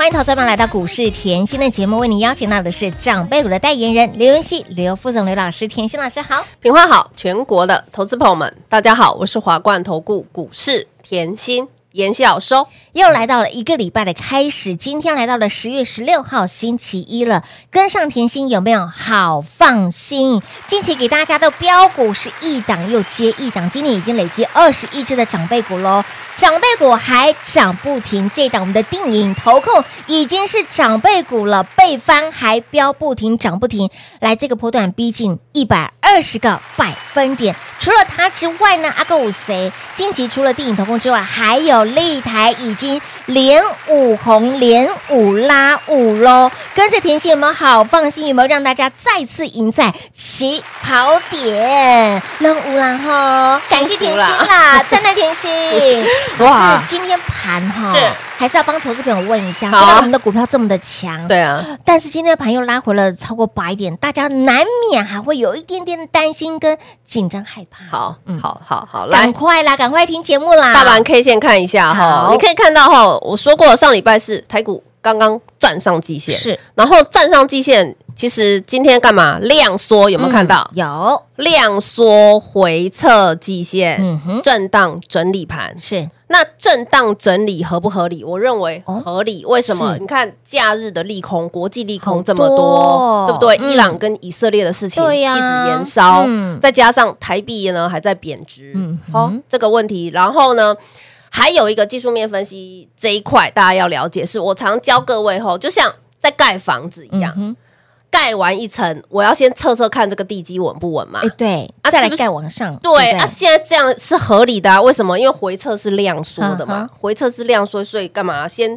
欢迎投资朋友来到股市甜心的节目，为您邀请到的是长辈股的代言人刘文熙、刘副总、刘老师。甜心老师好，品花好，全国的投资朋友们大家好，我是华冠投顾股市甜心。妍希老师又来到了一个礼拜的开始，今天来到了十月十六号星期一了，跟上甜心有没有好放心？近期给大家的标股是一档又接一档，今天已经累积二十一只的长辈股喽，长辈股还涨不停。这档我们的定影投控已经是长辈股了，倍翻还飙不停，涨不停。来这个波段逼近一百二十个百分点，除了它之外呢，阿哥五谁？近期除了定影投控之外，还有。擂台已经连五红连五拉五喽，跟着甜心有没有好放心？有没有让大家再次赢在起跑点？任务啦哈，感谢甜心啦，真的甜心！哇，今天盘哈。还是要帮投资朋友问一下，虽然我们的股票这么的强，对啊，但是今天的盘又拉回了超过百点，大家难免还会有一点点的担心跟紧张害怕。好，嗯，好好好，赶快啦，赶快听节目啦！大盘 K 线看一下哈，你可以看到哈，我说过上礼拜是台股刚刚站上季线，是，然后站上季线。其实今天干嘛量缩？有没有看到？嗯、有量缩回测季线，嗯哼，震荡整理盘是。那震荡整理合不合理？我认为合理。哦、为什么？你看假日的利空，国际利空这么多，多对不对？嗯、伊朗跟以色列的事情一直延烧，嗯、再加上台币呢还在贬值，好、哦、这个问题。然后呢，还有一个技术面分析这一块，大家要了解，是我常教各位吼，就像在盖房子一样。嗯盖完一层，我要先测测看这个地基稳不稳嘛？哎，对，啊，再来盖往上。对啊，现在这样是合理的啊？为什么？因为回撤是量缩的嘛，回撤是量缩，所以干嘛先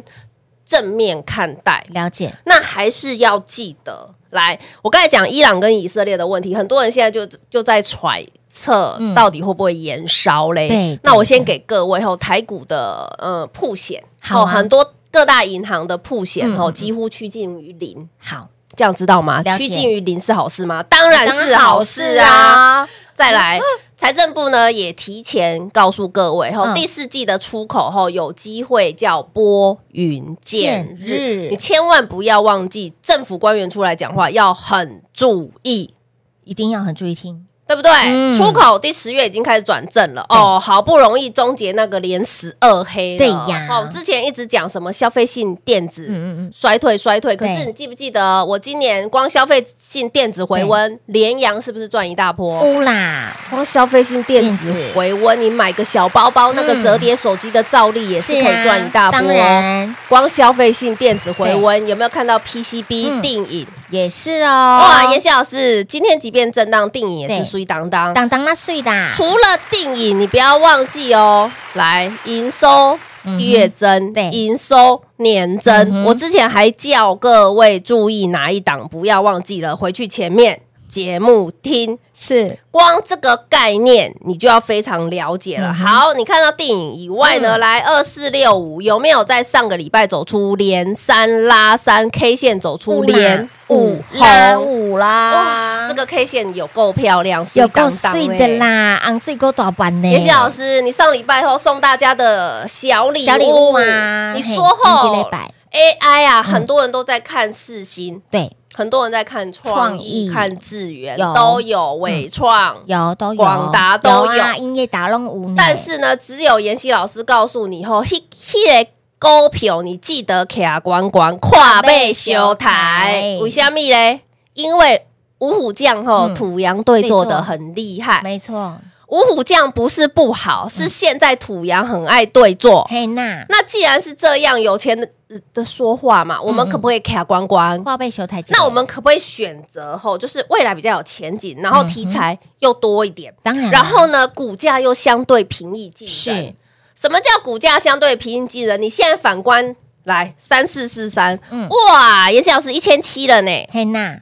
正面看待？了解。那还是要记得，来，我刚才讲伊朗跟以色列的问题，很多人现在就就在揣测到底会不会延烧嘞？对。那我先给各位吼台股的呃破险，好，很多各大银行的破险吼，几乎趋近于零。好。这样知道吗？趋近于零是好事吗？当然是好事啊！再来，财政部呢也提前告诉各位，后第四季的出口后有机会叫拨云见日，你千万不要忘记，政府官员出来讲话要很注意，一定要很注意听。对不对？嗯、出口第十月已经开始转正了。哦，好不容易终结那个连十二黑了。对呀，哦，之前一直讲什么消费性电子衰退衰退，可是你记不记得我今年光消费性电子回温，联阳是不是赚一大波？乌啦，光消费性电子回温，你买个小包包，那个折叠手机的照例也是可以赚一大波。当然，光消费性电子回温，有没有看到 PCB 定颖？嗯也是哦，哇，妍希老师，今天即便震荡，定影也是水当当，当当那碎的。除了定影，你不要忘记哦，来营收月增，对，营收年增。我之前还叫各位注意哪一档，不要忘记了，回去前面。节目听。是。光这个概念，你就要非常了解了。嗯、好，你看到电影以外呢，嗯、来二四六五有没有在上个礼拜走出连三拉三 K 线，走出连五？红五啦？哇，这个 K 线有够漂亮，有够碎的啦，昂碎够大板呢。妍希老师，你上礼拜后送大家的小礼物，小礼物啊，你说后 AI 啊，嗯、很多人都在看四星，对。很多人在看创意、看智源，都有伟创，有都有。广达都有，音乐达龙五。但是呢，只有妍希老师告诉你后，迄迄个股票你记得卡关关跨背修台，为什么嘞？因为五虎将吼土洋队做的很厉害，没错。五虎将不是不好，是现在土洋很爱对坐。嘿那那既然是这样，有钱的的说话嘛，我们可不可以卡关关？话被修台阶。那我们可不可以选择后，就是未来比较有前景，然后题材又多一点？当然。然后呢，股价又相对平易近人。是。什么叫股价相对平易近人？你现在反观来三四四三，嗯，哇，妍希老师一千七了呢。嘿那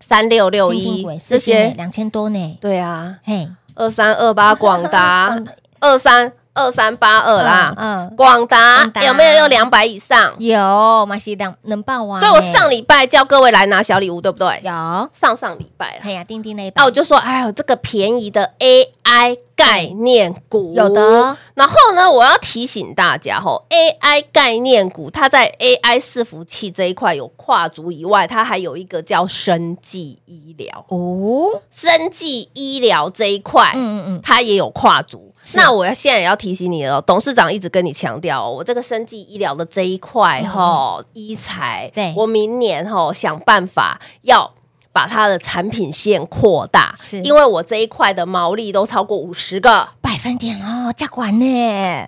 三六六一这些两千多呢。对啊，嘿。二三二八广达，二三二三八二啦，嗯，广达有没有用两百以上？有，马西两能爆啊！所以我上礼拜叫各位来拿小礼物，对不对？有，上上礼拜了。哎呀，钉钉那一，那我就说，哎呦，这个便宜的 AI 概念股有的。然后呢，我要提醒大家吼，AI 概念股它在 AI 伺服器这一块有跨足以外，它还有一个叫生技医疗哦，生技医疗这一块，嗯嗯嗯，它也有跨足。那我要现在也要提醒你了，董事长一直跟你强调，我这个生技医疗的这一块哈，医材，对，我明年哈想办法要把它的产品线扩大，是。因为我这一块的毛利都超过五十个。百分点哦，加管呢。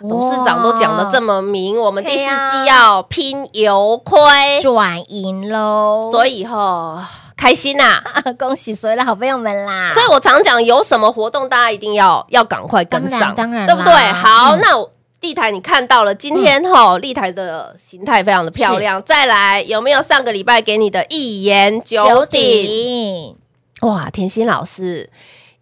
董事长都讲的这么明，我们第四季要拼油亏。转盈喽，所以哈。开心呐、啊！恭喜所有的好朋友们啦！所以我常讲，有什么活动，大家一定要要赶快跟上，当然，当然对不对？好，嗯、那立台你看到了，今天哈立台的形态非常的漂亮。再来，有没有上个礼拜给你的一言九鼎？哇，甜心老师，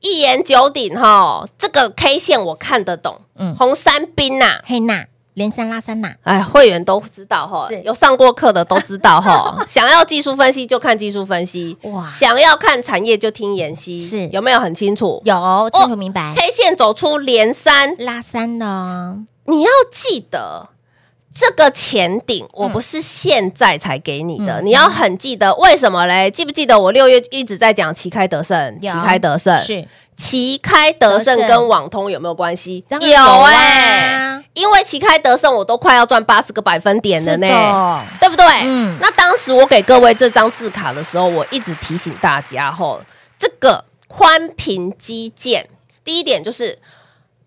一言九鼎哈，这个 K 线我看得懂。嗯，红三兵呐，黑娜。连三拉三呐，哎，会员都知道哈，有上过课的都知道哈。想要技术分析就看技术分析，哇！想要看产业就听妍希，是有没有很清楚？有，清楚明白。K 线走出连三拉三的，你要记得这个前顶，我不是现在才给你的，你要很记得为什么嘞？记不记得我六月一直在讲旗开得胜，旗开得胜是。旗开得胜跟网通有没有关系？有哎，因为旗开得胜我都快要赚八十个百分点了呢，对不对？嗯，那当时我给各位这张字卡的时候，我一直提醒大家吼，这个宽频基建，第一点就是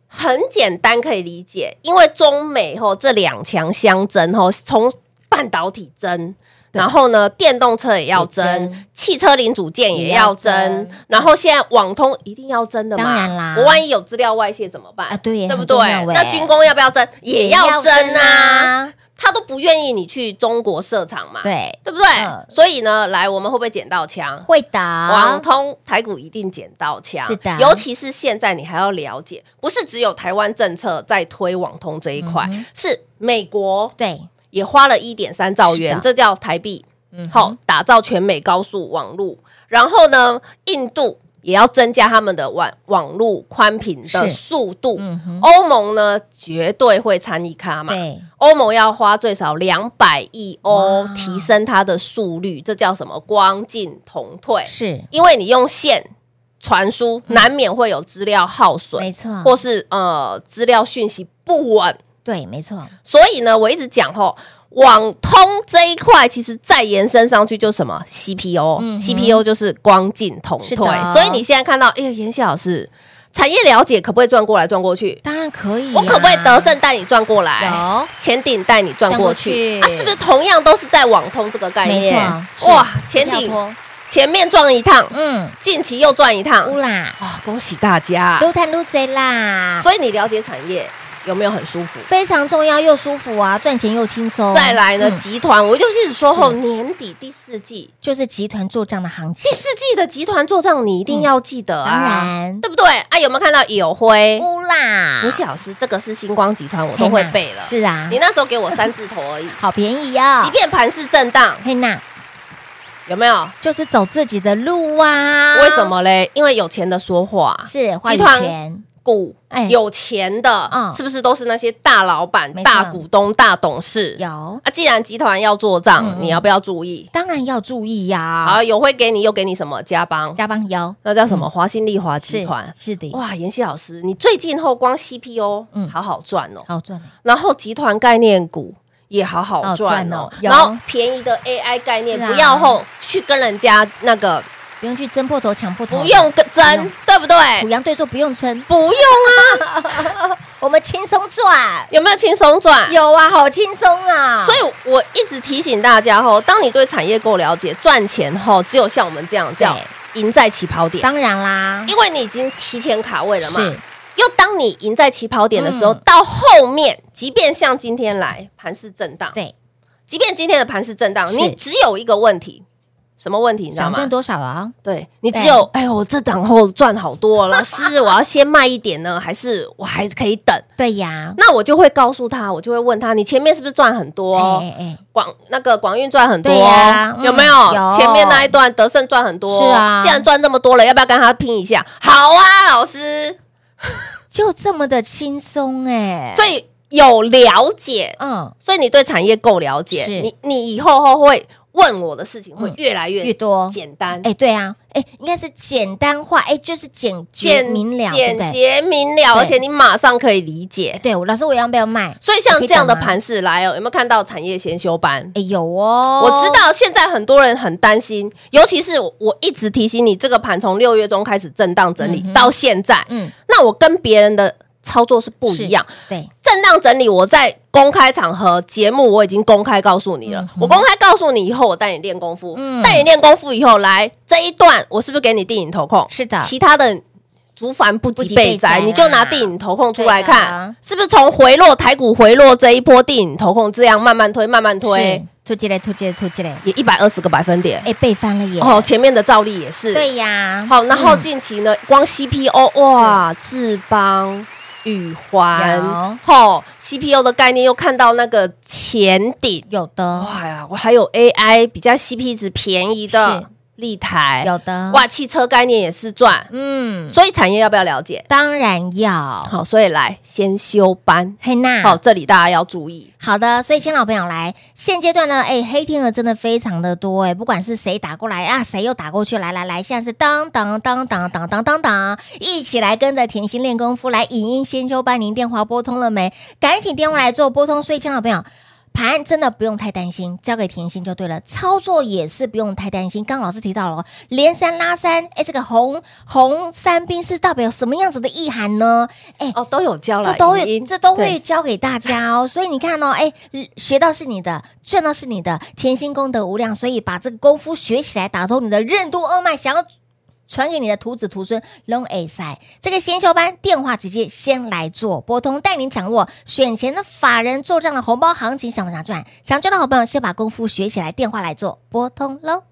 很简单可以理解，因为中美吼这两强相争吼，从半导体争。然后呢，电动车也要争，汽车零组件也要争，然后现在网通一定要争的嘛？当然啦，我万一有资料外泄怎么办？啊，对，对不对？那军工要不要争？也要争啊！他都不愿意你去中国设厂嘛？对，对不对？所以呢，来，我们会不会捡到枪？会的，网通台股一定捡到枪。是的，尤其是现在你还要了解，不是只有台湾政策在推网通这一块，是美国对。也花了一点三兆元，这叫台币，嗯，好，打造全美高速网路。然后呢，印度也要增加他们的网网路宽频的速度。欧盟呢，绝对会参与卡嘛。对，欧盟要花最少两百亿欧提升它的速率，这叫什么？光进同退。是，因为你用线传输，难免会有资料耗损，没错，或是呃资料讯息不稳。对，没错。所以呢，我一直讲吼，网通这一块，其实再延伸上去就是什么 CPO 就是光进同退。所以你现在看到，哎呀，妍希老师，产业了解可不可以转过来转过去？当然可以、啊。我可不可以得胜带你转过来？有前顶带你转过去啊？是不是同样都是在网通这个概念？没错。哇，前顶前面转一趟，嗯，近期又转一趟，乌啦！哇，恭喜大家，撸太撸贼啦！所以你了解产业。有没有很舒服？非常重要又舒服啊，赚钱又轻松。再来呢，集团我就是说后年底第四季就是集团做账的行情。第四季的集团做账你一定要记得啊，当然对不对？啊，有没有看到有辉？乌啦，妍希老师，这个是星光集团，我都会背了。是啊，你那时候给我三字头而已，好便宜呀。即便盘势震荡，嘿娜，有没有？就是走自己的路啊。为什么嘞？因为有钱的说话是集团。股有钱的，是不是都是那些大老板、大股东、大董事？有啊，既然集团要做账，你要不要注意？当然要注意呀！好，有会给你又给你什么？加邦，加班有，那叫什么？华新丽华集团是的。哇，妍希老师，你最近后光 CPO 嗯，好好赚哦，好赚。然后集团概念股也好好赚哦，然后便宜的 AI 概念不要后去跟人家那个。不用去争破头、抢破头，不用个争，对不对？虎羊对坐不用争，不用啊，我们轻松赚，有没有轻松赚？有啊，好轻松啊！所以我一直提醒大家吼，当你对产业够了解，赚钱吼，只有像我们这样叫赢在起跑点。当然啦，因为你已经提前卡位了嘛。是。又当你赢在起跑点的时候，嗯、到后面，即便像今天来盘势震荡，对，即便今天的盘势震荡，你只有一个问题。什么问题？你知道吗？想赚多少啊？对，你只有哎呦，我这档后赚好多，老师，我要先卖一点呢，还是我还可以等？对呀，那我就会告诉他，我就会问他，你前面是不是赚很多？哎哎，广那个广运赚很多，有没有？前面那一段德胜赚很多，是啊。既然赚这么多了，要不要跟他拼一下？好啊，老师，就这么的轻松哎。所以有了解，嗯，所以你对产业够了解，你你以后后会。问我的事情会越来越、嗯、越多，简单哎，对啊，哎，应该是简单化，哎，就是简洁明了，简洁明了，而且你马上可以理解。对，我老师，我要不要卖？所以像这样的盘势来哦，有没有看到产业先修班？哎，有哦。我知道现在很多人很担心，尤其是我一直提醒你，这个盘从六月中开始震荡整理、嗯、到现在，嗯，那我跟别人的。操作是不一样，对，震荡整理，我在公开场合节目我已经公开告诉你了。嗯、我公开告诉你以后，我带你练功夫，嗯、带你练功夫以后，来这一段，我是不是给你定影投控？是的，其他的竹凡不及备载，你就拿电影投控出来看，啊、是不是从回落台股回落这一波电影投控这样慢慢推，慢慢推，突击来，突击来，突击来，也一百二十个百分点，哎，背翻了耶！哦，前面的照例也是，对呀。好，然后近期呢，嗯、光 CPO 哇，智邦。宇环，吼，CPU 的概念又看到那个前顶。有的，哇呀，我还有 AI 比较 CP 值便宜的。立台有的哇，汽车概念也是赚，嗯，所以产业要不要了解？当然要。好，所以来先修班，嘿娜，好，这里大家要注意。好的，所以亲老朋友来，现阶段呢，哎，黑天鹅真的非常的多，哎，不管是谁打过来啊，谁又打过去，来来来，现在是当当当当当当当当，一起来跟着甜心练功夫，来影音先修班，您电话拨通了没？赶紧电话来做拨通，所以亲老朋友。盘真的不用太担心，交给甜心就对了。操作也是不用太担心。刚刚老师提到了连三拉三，哎，这个红红三兵是代表什么样子的意涵呢？哎，哦，都有教了，这都有，这都会教给大家哦。所以你看哦，哎，学到是你的，赚到是你的，甜心功德无量。所以把这个功夫学起来，打通你的任督二脉，想要。传给你的徒子徒孙，long A 塞这个先修班电话直接先来做拨通，带您掌握选前的法人做账的红包行情，想不想赚？想赚的好朋友先把功夫学起来，电话来做拨通喽。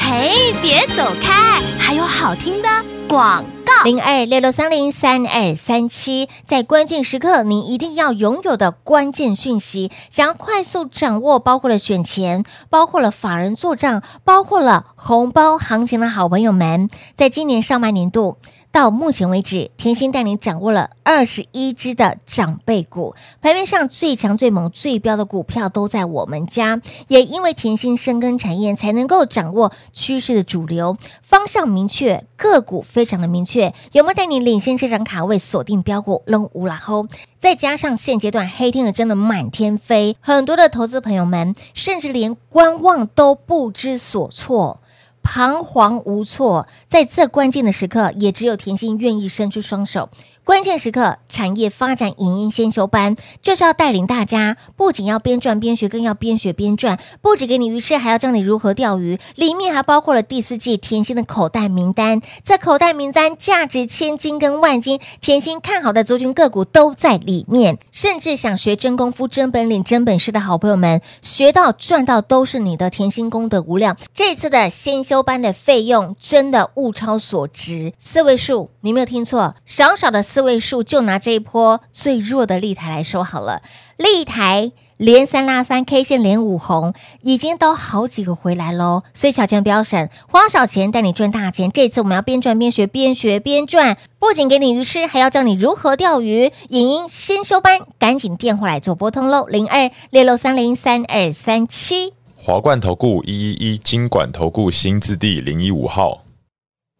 嘿，别走开，还有好听的广。零二六六三零三二三七，在关键时刻，你一定要拥有的关键讯息，想要快速掌握，包括了选前，包括了法人做账，包括了红包行情的好朋友们，在今年上半年度。到目前为止，甜心带你掌握了二十一只的长辈股，盘面上最强、最猛、最标的股票都在我们家。也因为甜心深耕产业，才能够掌握趋势的主流方向明确，个股非常的明确。有没有带你领先这张卡位，锁定标股扔乌拉后？再加上现阶段黑天鹅真的满天飞，很多的投资朋友们甚至连观望都不知所措。彷徨无措，在这关键的时刻，也只有甜心愿意伸出双手。关键时刻，产业发展影音先修班就是要带领大家，不仅要边赚边学，更要边学边赚。不止给你鱼吃，还要教你如何钓鱼。里面还包括了第四季甜心的口袋名单，这口袋名单价值千金跟万金，甜心看好的族群个股都在里面。甚至想学真功夫、真本领、真本事的好朋友们，学到赚到都是你的。甜心功德无量，这次的先修班的费用真的物超所值，四位数，你没有听错，少少的。四位数，就拿这一波最弱的立台来说好了，立台连三拉三，K 线连五红，已经都好几个回来喽。所以小钱不要省，花小钱带你赚大钱。这次我们要边赚边学，边学边赚，不仅给你鱼吃，还要教你如何钓鱼。影音先修班，赶紧电话来做拨通喽，零二六六三零三二三七。华冠投顾一一一金管投顾新字第零一五号，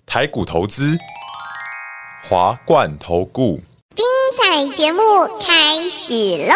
台股投资。华冠投顾，精彩节目开始喽！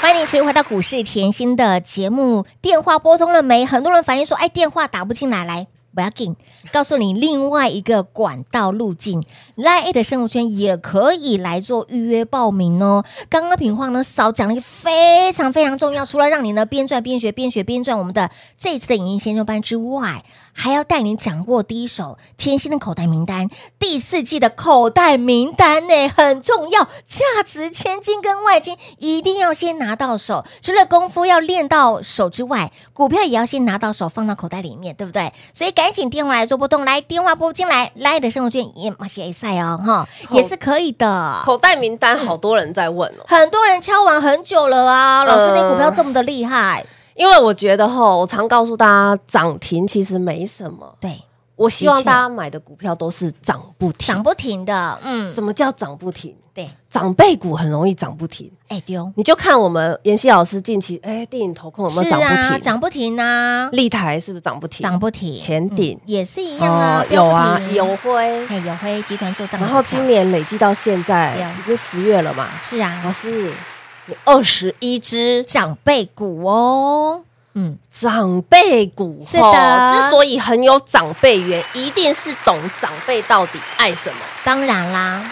欢迎你持续回到股市甜心的节目，电话拨通了没？很多人反映说，哎，电话打不进来，来不要紧，告诉你另外一个管道路径，LINE@ 的生活圈也可以来做预约报名哦。刚刚品画呢少讲了一个非常非常重要，除了让你呢边赚边学边学边赚我们的这一次的影音先修班之外，还要带你掌握第一手甜心的口袋名单，第四季的口袋名单呢很重要，价值千金跟外金一定要先拿到手。除了功夫要练到手之外，股票也要先拿到手，放到口袋里面，对不对？所以赶紧电话来做波动，来电话拨进来，LINE 的生活圈也马上赛哦，哈，也是可以的。口袋名单好多人在问哦，很多人敲完很久了啊。老师，你股票这么的厉害？因为我觉得哈，我常告诉大家，涨停其实没什么。对，我希望大家买的股票都是涨不停、涨不停的。嗯，什么叫涨不停？对，长辈股很容易涨不停。哎，丢，你就看我们妍希老师近期，哎，电影投控有没有涨不停？涨不停啊！立台是不是涨不停？涨不停。前顶也是一样啊，有啊，友辉，哎，友辉集团做涨。然后今年累计到现在已经十月了嘛？是啊，老师，有二十一只长辈股哦。嗯，长辈股是的，之所以很有长辈缘，一定是懂长辈到底爱什么。当然啦，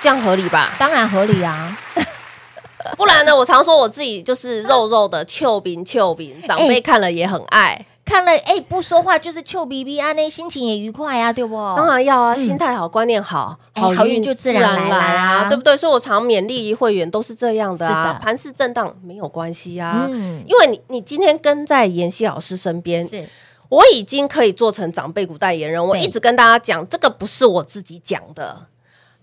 这样合理吧？当然合理啊，不然呢？我常说我自己就是肉肉的丘饼丘饼，长辈看了也很爱。看了哎、欸，不说话就是臭逼逼啊，那心情也愉快啊，对不？当然要啊，嗯、心态好，观念好，好运就自然来啊，对不对？所以我常勉励会员都是这样的啊。盘势震荡没有关系啊，嗯、因为你你今天跟在妍希老师身边，是我已经可以做成长辈股代言人。我一直跟大家讲，这个不是我自己讲的，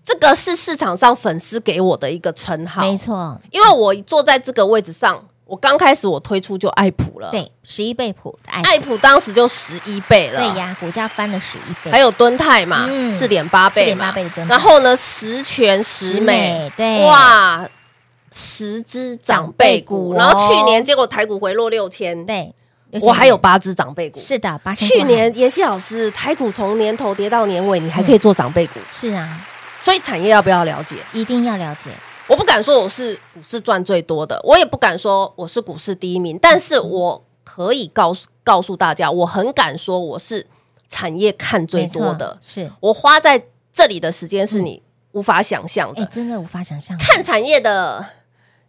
这个是市场上粉丝给我的一个称号，没错。因为我坐在这个位置上。我刚开始我推出就爱普了，对，十一倍普，爱普。当时就十一倍了，对呀，股价翻了十一倍。还有敦泰嘛，四点八倍，四点八倍的敦泰。然后呢，十全十美，对，哇，十只长辈股。然后去年结果台股回落六千，对，我还有八只长辈股，是的，八千。去年妍希老师台股从年头跌到年尾，你还可以做长辈股，是啊，所以产业要不要了解？一定要了解。我不敢说我是股市赚最多的，我也不敢说我是股市第一名，但是我可以告诉告诉大家，我很敢说我是产业看最多的，是。我花在这里的时间是你无法想象的，哎，真的无法想象。看产业的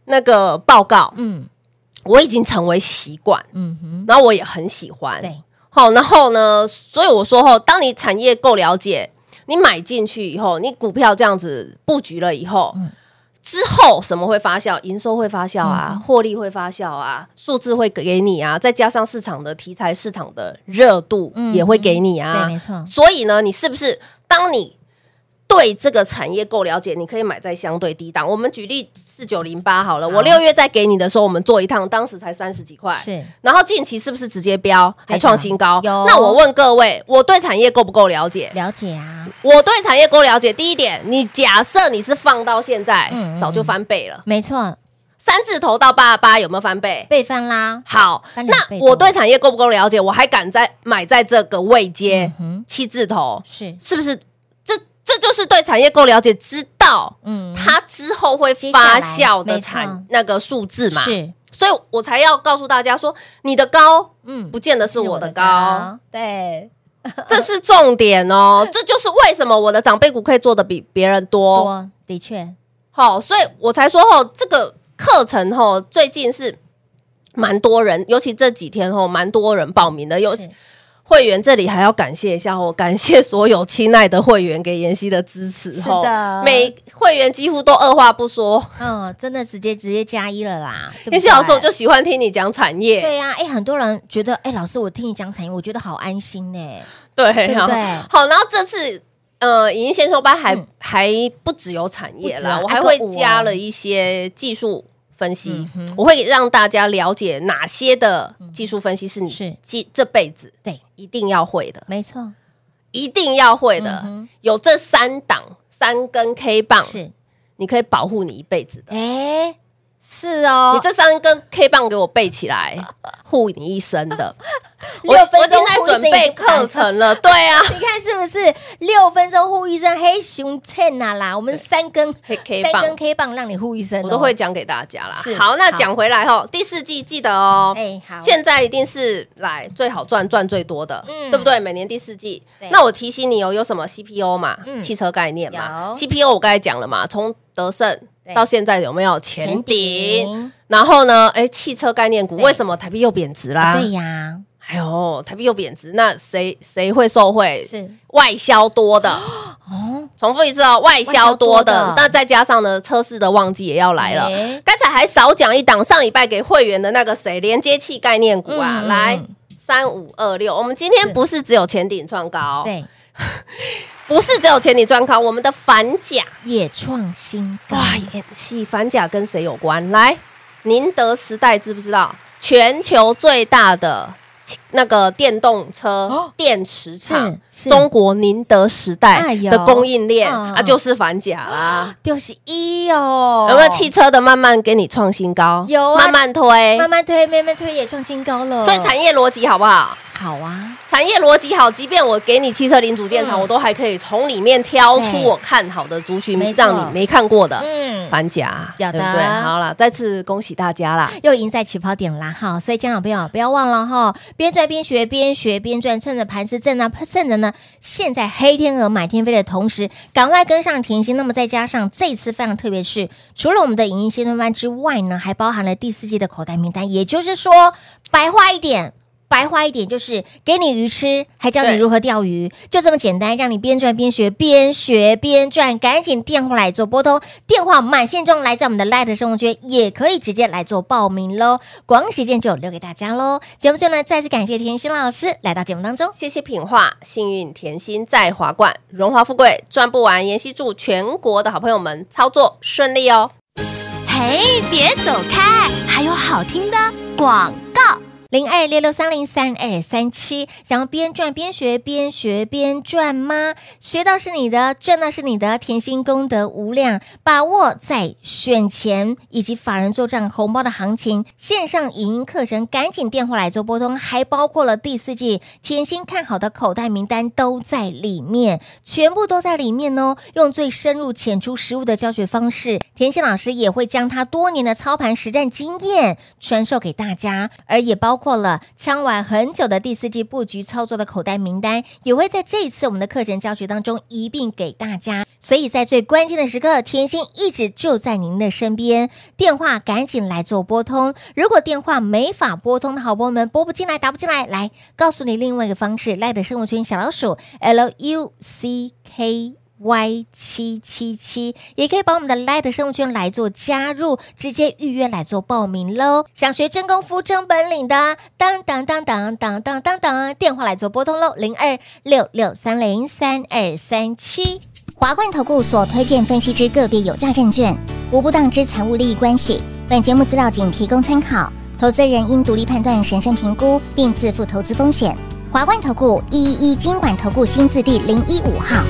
那个报告，嗯，我已经成为习惯，嗯哼，然后我也很喜欢，对，好，然后呢，所以我说后，当你产业够了解，你买进去以后，你股票这样子布局了以后，嗯。之后什么会发酵？营收会发酵啊，获利会发酵啊，数字会给你啊，再加上市场的题材、市场的热度也会给你啊。对，没错。所以呢，你是不是当你对这个产业够了解，你可以买在相对低档。我们举例四九零八好了，我六月再给你的时候，我们做一趟，当时才三十几块。是，然后近期是不是直接飙，还创新高？有。那我问各位，我对产业够不够了解？了解啊。我对产业够了解。第一点，你假设你是放到现在，嗯早就翻倍了。没错，三字头到八十八有没有翻倍？倍翻啦。好，那我对产业够不够了解？我还敢在买在这个位阶，七字头，是是不是？这就是对产业够了解，知道嗯，它之后会发酵的产那个数字嘛，是，所以我才要告诉大家说，你的高嗯，不见得是我的高，对，这是重点哦，这就是为什么我的长辈股可以做的比别人多，的确，好，所以我才说哦，这个课程吼，最近是蛮多人，尤其这几天吼，蛮多人报名的，尤其。会员这里还要感谢一下，我 感谢所有亲爱的会员给妍希的支持。是的，每会员几乎都二话不说，嗯，真的直接直接加一了啦。妍希老师，我就喜欢听你讲产业。对呀、啊，哎，很多人觉得，哎，老师，我听你讲产业，我觉得好安心呢。对，对对？好，然后这次，呃，影音先修班还、嗯、还不只有产业啦，我还会加了一些技术。分析，我会让大家了解哪些的技术分析是你是这辈子对一定要会的，没错，一定要会的。有这三档三根 K 棒是你可以保护你一辈子的。哎，是哦，你这三根 K 棒给我背起来，护你一生的。六分钟在准备课程了，对啊，你看是不是六分钟呼一生？黑熊称啊啦，我们三根黑 K 棒，三根 K 棒让你呼一生，我都会讲给大家啦。好，那讲回来哈，第四季记得哦，哎，好，现在一定是来最好赚赚最多的，嗯。对不对？每年第四季，那我提醒你哦，有什么 CPO 嘛，汽车概念嘛，CPO 我刚才讲了嘛，从德胜到现在有没有前顶？然后呢，哎，汽车概念股为什么台币又贬值啦？对呀。哎呦，台币又贬值，那谁谁会受惠？是外销多的 哦。重复一次哦，外销多的，那再加上呢，车市的旺季也要来了。刚才还少讲一档，上礼拜给会员的那个谁，连接器概念股啊，来三五二六。我们今天不是只有前顶创高，对，不是只有前顶创高，我们的反甲也创新高。哇，是反甲跟谁有关？来，宁德时代知不知道？全球最大的。那个电动车电池厂，中国宁德时代的供应链啊，就是反甲啦，就是一哦。有没有汽车的慢慢给你创新高？有，慢慢推，慢慢推，慢慢推也创新高了。所以产业逻辑好不好？好啊，产业逻辑好，即便我给你汽车零组件厂，我都还可以从里面挑出我看好的族群，让你没看过的，嗯，反甲，对不对？好了，再次恭喜大家啦，又赢在起跑点啦哈！所以家长朋友不要忘了哈，边赚边学，边学边赚，趁着盘丝正呢，趁着呢，现在黑天鹅满天飞的同时，赶快跟上甜心。那么再加上这次非常特别是，除了我们的影音先锋班之外呢，还包含了第四季的口袋名单，也就是说，白话一点。白话一点就是给你鱼吃，还教你如何钓鱼，就这么简单，让你边赚边学，边学边赚。赶紧电话来做拨通，电话满线中来自我们的 Light 生活圈，也可以直接来做报名喽。广告时间就留给大家喽。节目最后呢，再次感谢甜心老师来到节目当中，谢谢品画，幸运甜心在华冠，荣华富贵赚不完。妍希祝全国的好朋友们操作顺利哦。嘿，别走开，还有好听的广告。零二六六三零三二三七，想要边赚边学，边学边赚吗？学到是你的，赚到是你的，甜心功德无量，把握在选前以及法人做账红包的行情，线上影音课程赶紧电话来做拨通，还包括了第四季甜心看好的口袋名单都在里面，全部都在里面哦。用最深入浅出实务的教学方式，甜心老师也会将他多年的操盘实战经验传授给大家，而也包。过了枪玩很久的第四季布局操作的口袋名单，也会在这一次我们的课程教学当中一并给大家。所以在最关键的时刻，甜心一直就在您的身边。电话赶紧来做拨通，如果电话没法拨通的好朋友们拨不进来、打不进来，来告诉你另外一个方式：赖的生活圈小老鼠 L U C K。Y 七七七也可以把我们的 Light 生物圈来做加入，直接预约来做报名喽。想学真功夫、真本领的，当当当当当当当当，电话来做拨通喽，零二六六三零三二三七。华冠投顾所推荐分析之个别有价证券，无不当之财务利益关系。本节目资料仅提供参考，投资人应独立判断、审慎评估，并自负投资风险。华冠投顾一一一金管投顾新字第零一五号。